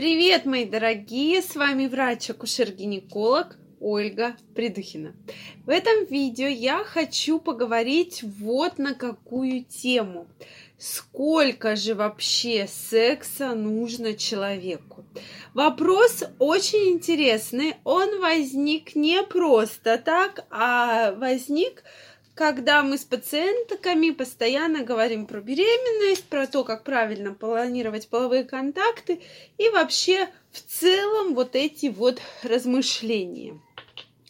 Привет, мои дорогие! С вами врач-акушер-гинеколог Ольга Придухина. В этом видео я хочу поговорить вот на какую тему. Сколько же вообще секса нужно человеку? Вопрос очень интересный. Он возник не просто так, а возник когда мы с пациентками постоянно говорим про беременность, про то, как правильно планировать половые контакты и вообще в целом вот эти вот размышления.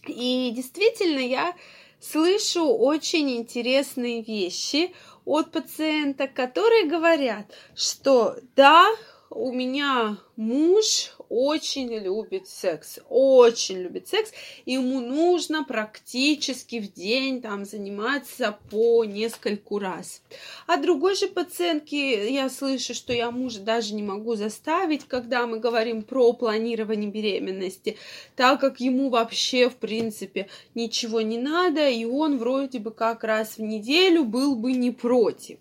И действительно, я слышу очень интересные вещи от пациенток, которые говорят, что да, у меня муж очень любит секс, очень любит секс, и ему нужно практически в день там заниматься по нескольку раз. А другой же пациентки я слышу, что я мужа даже не могу заставить, когда мы говорим про планирование беременности, так как ему вообще в принципе ничего не надо, и он вроде бы как раз в неделю был бы не против.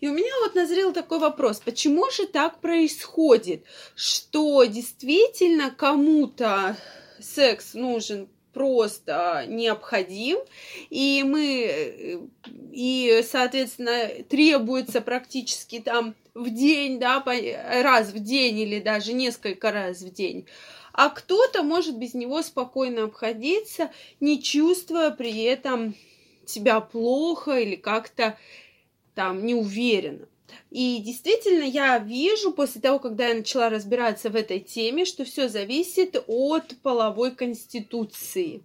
И у меня вот назрел такой вопрос, почему же так происходит, что действительно кому-то секс нужен просто необходим, и мы, и, соответственно, требуется практически там в день, да, раз в день или даже несколько раз в день, а кто-то может без него спокойно обходиться, не чувствуя при этом себя плохо или как-то там не уверена. И действительно, я вижу после того, когда я начала разбираться в этой теме, что все зависит от половой конституции.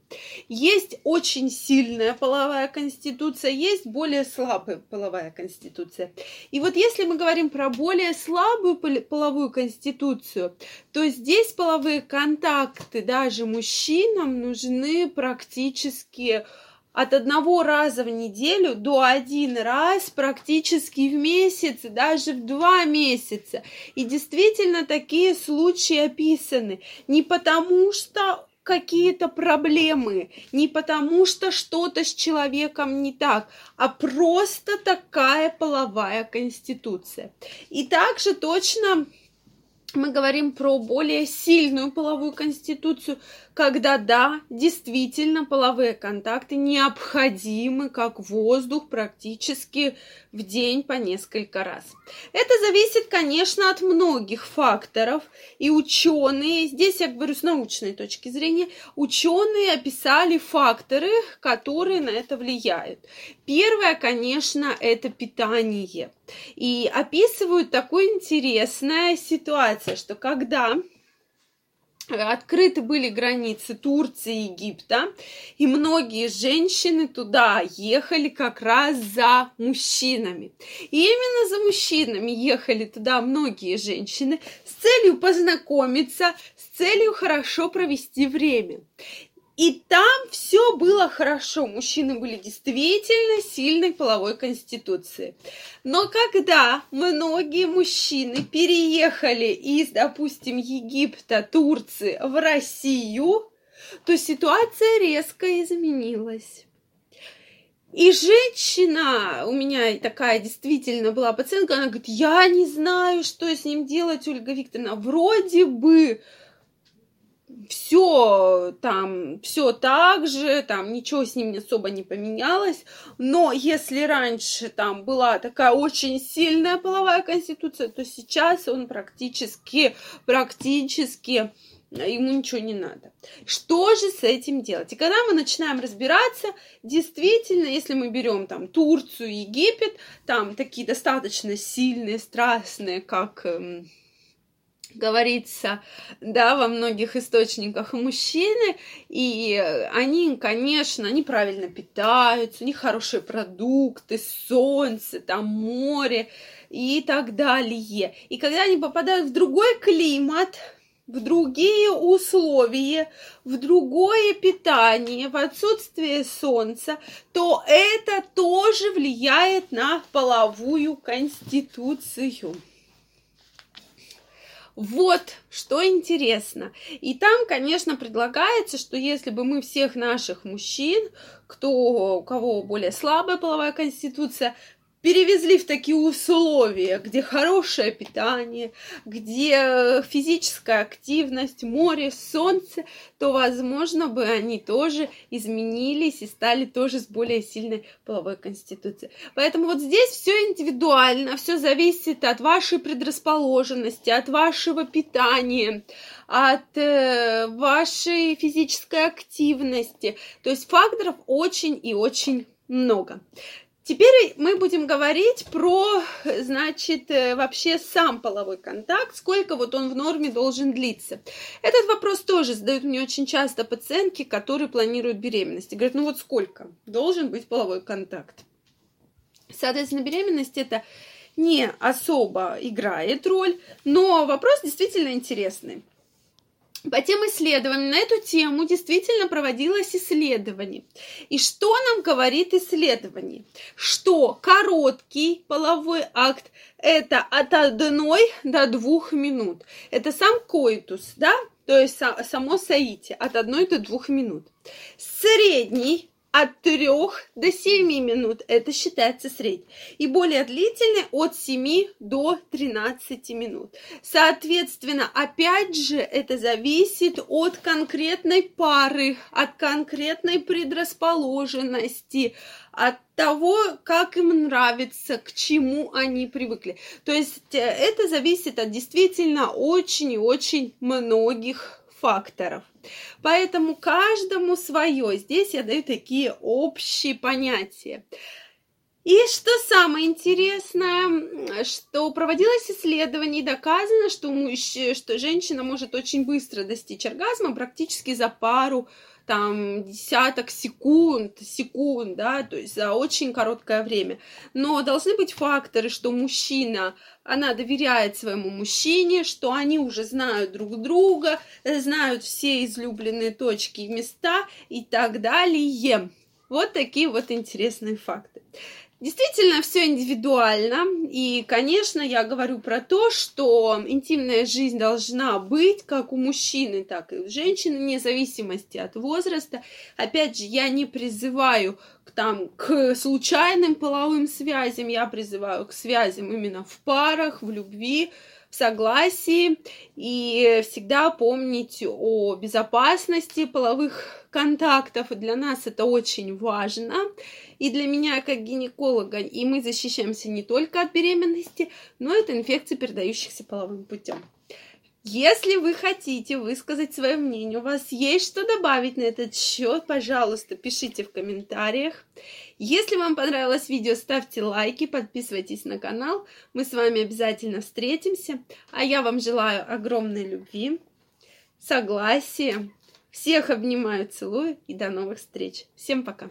Есть очень сильная половая конституция, есть более слабая половая конституция. И вот если мы говорим про более слабую половую конституцию, то здесь половые контакты даже мужчинам нужны практически от одного раза в неделю до один раз практически в месяц, даже в два месяца. И действительно такие случаи описаны. Не потому что какие-то проблемы, не потому что что-то с человеком не так, а просто такая половая конституция. И также точно мы говорим про более сильную половую конституцию, когда да, действительно половые контакты необходимы, как воздух, практически в день по несколько раз. Это зависит, конечно, от многих факторов, и ученые, здесь я говорю с научной точки зрения, ученые описали факторы, которые на это влияют. Первое, конечно, это питание. И описывают такую интересная ситуация, что когда открыты были границы Турции и Египта, и многие женщины туда ехали как раз за мужчинами. И именно за мужчинами ехали туда многие женщины с целью познакомиться, с целью хорошо провести время. И там все было хорошо. Мужчины были действительно сильной половой конституции. Но когда многие мужчины переехали из, допустим, Египта, Турции в Россию, то ситуация резко изменилась. И женщина, у меня такая действительно была пациентка, она говорит, я не знаю, что с ним делать, Ольга Викторовна. Вроде бы все там, все так же, там ничего с ним особо не поменялось, но если раньше там была такая очень сильная половая конституция, то сейчас он практически, практически ему ничего не надо. Что же с этим делать? И когда мы начинаем разбираться, действительно, если мы берем там Турцию, Египет, там такие достаточно сильные, страстные, как эм, говорится, да, во многих источниках мужчины, и они, конечно, они правильно питаются, у них хорошие продукты, солнце, там море и так далее. И когда они попадают в другой климат, в другие условия, в другое питание, в отсутствие солнца, то это тоже влияет на половую конституцию. Вот, что интересно. И там, конечно, предлагается, что если бы мы всех наших мужчин, кто, у кого более слабая половая конституция, перевезли в такие условия, где хорошее питание, где физическая активность, море, солнце, то, возможно, бы они тоже изменились и стали тоже с более сильной половой конституцией. Поэтому вот здесь все индивидуально, все зависит от вашей предрасположенности, от вашего питания, от э, вашей физической активности. То есть факторов очень и очень много. Теперь мы будем говорить про, значит, э, вообще сам половой контакт, сколько вот он в норме должен длиться. Этот вопрос тоже задают мне очень часто пациентки, которые планируют беременность. И говорят, ну вот сколько должен быть половой контакт? Соответственно, беременность это не особо играет роль, но вопрос действительно интересный. По тем исследованиям на эту тему действительно проводилось исследование. И что нам говорит исследование? Что короткий половой акт это от одной до двух минут. Это сам коитус, да? То есть само соитие от одной до двух минут. Средний от 3 до 7 минут. Это считается средний. И более длительный от 7 до 13 минут. Соответственно, опять же, это зависит от конкретной пары, от конкретной предрасположенности, от того, как им нравится, к чему они привыкли. То есть э, это зависит от действительно очень и очень многих факторов. Поэтому каждому свое. Здесь я даю такие общие понятия. И что самое интересное, что проводилось исследование, и доказано, что, мужч... что женщина может очень быстро достичь оргазма практически за пару там десяток секунд, секунд, да, то есть за очень короткое время. Но должны быть факторы, что мужчина, она доверяет своему мужчине, что они уже знают друг друга, знают все излюбленные точки и места и так далее. Вот такие вот интересные факты. Действительно, все индивидуально. И, конечно, я говорю про то, что интимная жизнь должна быть как у мужчины, так и у женщины, вне зависимости от возраста. Опять же, я не призываю к, там, к случайным половым связям, я призываю к связям именно в парах, в любви, в согласии. И всегда помнить о безопасности половых контактов. Для нас это очень важно и для меня как гинеколога, и мы защищаемся не только от беременности, но и от инфекций, передающихся половым путем. Если вы хотите высказать свое мнение, у вас есть что добавить на этот счет, пожалуйста, пишите в комментариях. Если вам понравилось видео, ставьте лайки, подписывайтесь на канал. Мы с вами обязательно встретимся. А я вам желаю огромной любви, согласия. Всех обнимаю, целую и до новых встреч. Всем пока.